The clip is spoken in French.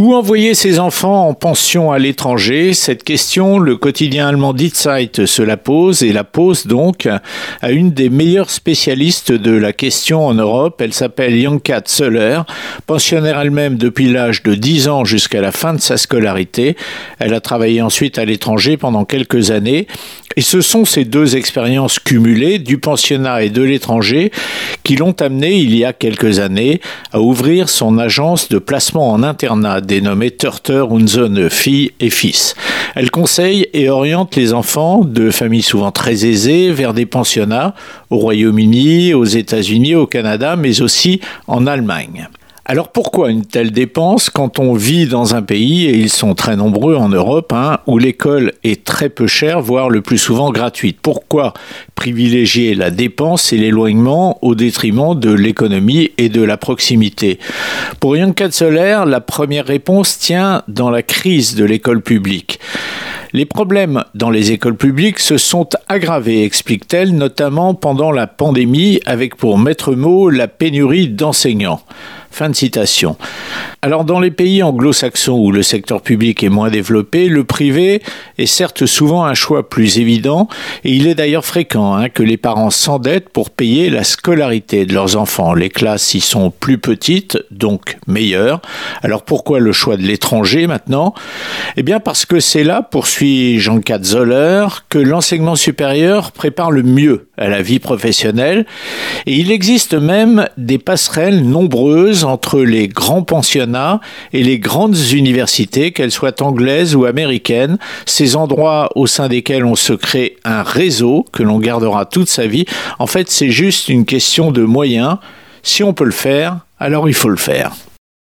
Où envoyer ses enfants en pension à l'étranger? Cette question, le quotidien allemand Die Zeit se la pose et la pose donc à une des meilleures spécialistes de la question en Europe. Elle s'appelle Janka Zöller, pensionnaire elle-même depuis l'âge de 10 ans jusqu'à la fin de sa scolarité. Elle a travaillé ensuite à l'étranger pendant quelques années et ce sont ces deux expériences cumulées du pensionnat et de l'étranger qui l'ont amené il y a quelques années à ouvrir son agence de placement en internat dénommée Turter Zone Filles et Fils. Elle conseille et oriente les enfants de familles souvent très aisées vers des pensionnats au Royaume-Uni, aux États-Unis, au Canada, mais aussi en Allemagne. Alors pourquoi une telle dépense quand on vit dans un pays, et ils sont très nombreux en Europe, hein, où l'école est très peu chère, voire le plus souvent gratuite? Pourquoi privilégier la dépense et l'éloignement au détriment de l'économie et de la proximité? Pour Jan Katzeler, la première réponse tient dans la crise de l'école publique. Les problèmes dans les écoles publiques se sont aggravés, explique-t-elle, notamment pendant la pandémie, avec pour maître mot la pénurie d'enseignants. Fin de citation. Alors dans les pays anglo-saxons où le secteur public est moins développé, le privé est certes souvent un choix plus évident et il est d'ailleurs fréquent hein, que les parents s'endettent pour payer la scolarité de leurs enfants. Les classes y sont plus petites, donc meilleures. Alors pourquoi le choix de l'étranger maintenant? Eh bien parce que c'est là, Zoller, que l'enseignement supérieur prépare le mieux à la vie professionnelle et il existe même des passerelles nombreuses entre les grands pensionnats et les grandes universités, qu'elles soient anglaises ou américaines, ces endroits au sein desquels on se crée un réseau que l'on gardera toute sa vie. En fait, c'est juste une question de moyens. Si on peut le faire, alors il faut le faire.